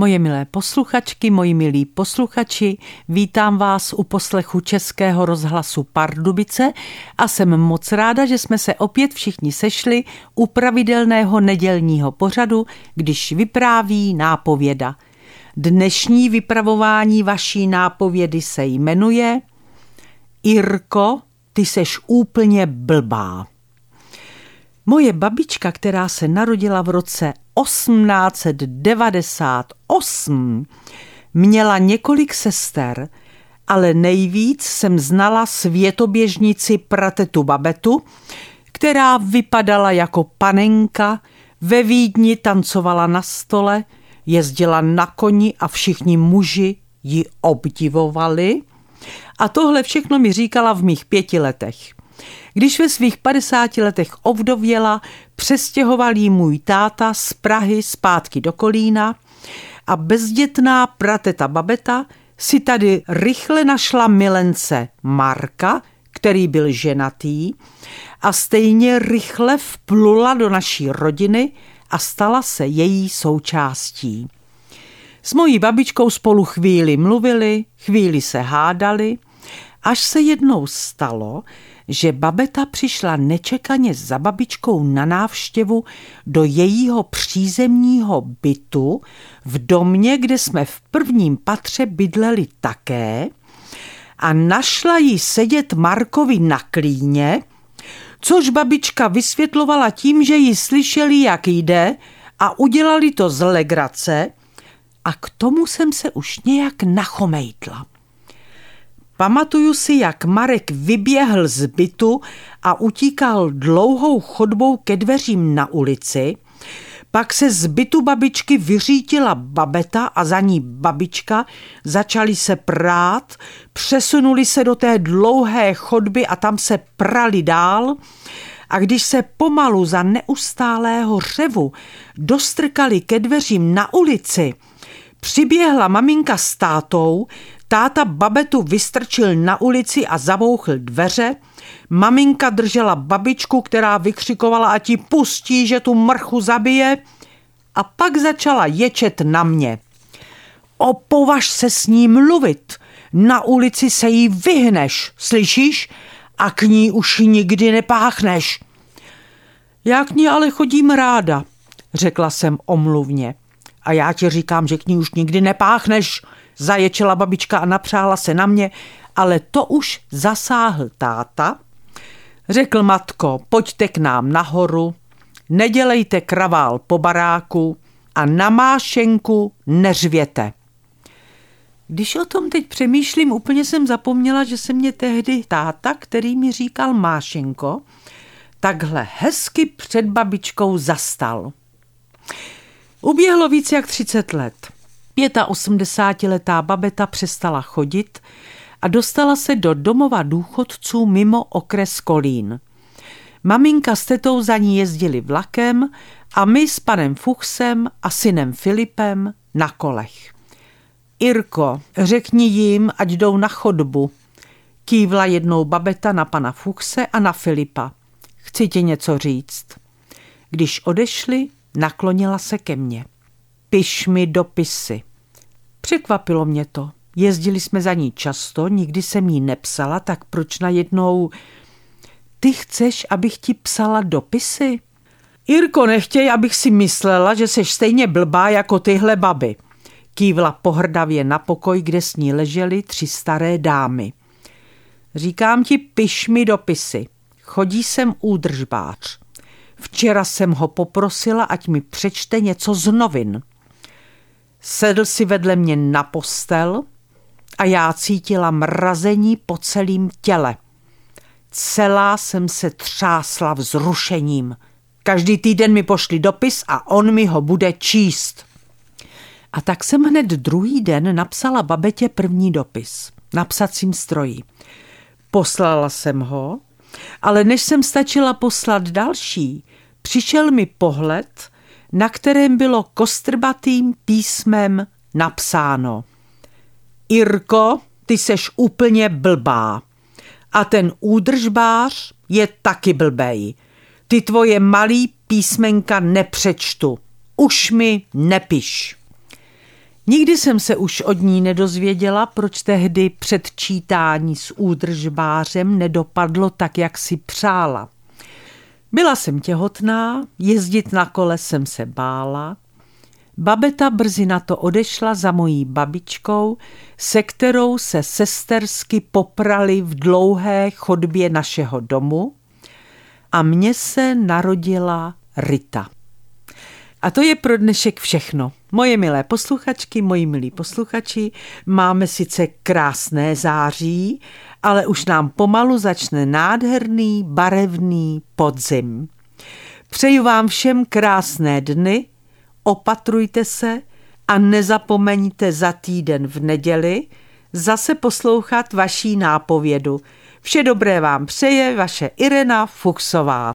Moje milé posluchačky, moji milí posluchači, vítám vás u poslechu Českého rozhlasu Pardubice a jsem moc ráda, že jsme se opět všichni sešli u pravidelného nedělního pořadu, když vypráví nápověda. Dnešní vypravování vaší nápovědy se jmenuje Irko, ty seš úplně blbá. Moje babička, která se narodila v roce 1898, měla několik sester, ale nejvíc jsem znala světoběžnici Pratetu Babetu, která vypadala jako panenka, ve Vídni tancovala na stole, jezdila na koni a všichni muži ji obdivovali. A tohle všechno mi říkala v mých pěti letech. Když ve svých 50 letech ovdověla, přestěhoval jí můj táta z Prahy zpátky do Kolína a bezdětná prateta babeta si tady rychle našla milence Marka, který byl ženatý a stejně rychle vplula do naší rodiny a stala se její součástí. S mojí babičkou spolu chvíli mluvili, chvíli se hádali, až se jednou stalo, že babeta přišla nečekaně za babičkou na návštěvu do jejího přízemního bytu v domě, kde jsme v prvním patře bydleli také a našla jí sedět Markovi na klíně, což babička vysvětlovala tím, že ji slyšeli, jak jde a udělali to z legrace a k tomu jsem se už nějak nachomejtla. Pamatuju si, jak Marek vyběhl z bytu a utíkal dlouhou chodbou ke dveřím na ulici, pak se z bytu babičky vyřítila babeta a za ní babička, začali se prát, přesunuli se do té dlouhé chodby a tam se prali dál. A když se pomalu za neustálého řevu dostrkali ke dveřím na ulici, přiběhla maminka s tátou, Táta babetu vystrčil na ulici a zabouchl dveře. Maminka držela babičku, která vykřikovala, a ti pustí, že tu mrchu zabije. A pak začala ječet na mě. Opovaž se s ní mluvit. Na ulici se jí vyhneš, slyšíš? A k ní už nikdy nepáchneš. Já k ní ale chodím ráda, řekla jsem omluvně. A já ti říkám, že k ní už nikdy nepáchneš, Zaječela babička a napřála se na mě, ale to už zasáhl táta. Řekl matko, pojďte k nám nahoru, nedělejte kravál po baráku a na mášenku neřvěte. Když o tom teď přemýšlím, úplně jsem zapomněla, že se mě tehdy táta, který mi říkal Mášenko, takhle hezky před babičkou zastal. Uběhlo víc jak 30 let. 85-letá babeta přestala chodit a dostala se do domova důchodců mimo okres Kolín. Maminka s tetou za ní jezdili vlakem a my s panem Fuchsem a synem Filipem na kolech. Irko, řekni jim, ať jdou na chodbu. Kývla jednou babeta na pana Fuchse a na Filipa. Chci ti něco říct. Když odešli, naklonila se ke mně. Piš mi dopisy. Překvapilo mě to. Jezdili jsme za ní často, nikdy jsem jí nepsala, tak proč najednou... Ty chceš, abych ti psala dopisy? Irko, nechtěj, abych si myslela, že seš stejně blbá jako tyhle baby. Kývla pohrdavě na pokoj, kde s ní ležely tři staré dámy. Říkám ti, piš mi dopisy. Chodí sem údržbář. Včera jsem ho poprosila, ať mi přečte něco z novin. Sedl si vedle mě na postel a já cítila mrazení po celém těle. Celá jsem se třásla vzrušením. Každý týden mi pošli dopis a on mi ho bude číst. A tak jsem hned druhý den napsala babetě první dopis na psacím stroji. Poslala jsem ho, ale než jsem stačila poslat další, přišel mi pohled, na kterém bylo kostrbatým písmem napsáno Irko, ty seš úplně blbá. A ten údržbář je taky blbej. Ty tvoje malý písmenka nepřečtu. Už mi nepiš. Nikdy jsem se už od ní nedozvěděla, proč tehdy předčítání s údržbářem nedopadlo tak, jak si přála. Byla jsem těhotná, jezdit na kole jsem se bála. Babeta brzy na to odešla za mojí babičkou, se kterou se sestersky poprali v dlouhé chodbě našeho domu a mně se narodila Rita. A to je pro dnešek všechno. Moje milé posluchačky, moji milí posluchači, máme sice krásné září, ale už nám pomalu začne nádherný, barevný podzim. Přeju vám všem krásné dny, opatrujte se a nezapomeňte za týden v neděli zase poslouchat vaší nápovědu. Vše dobré vám přeje vaše Irena Fuchsová.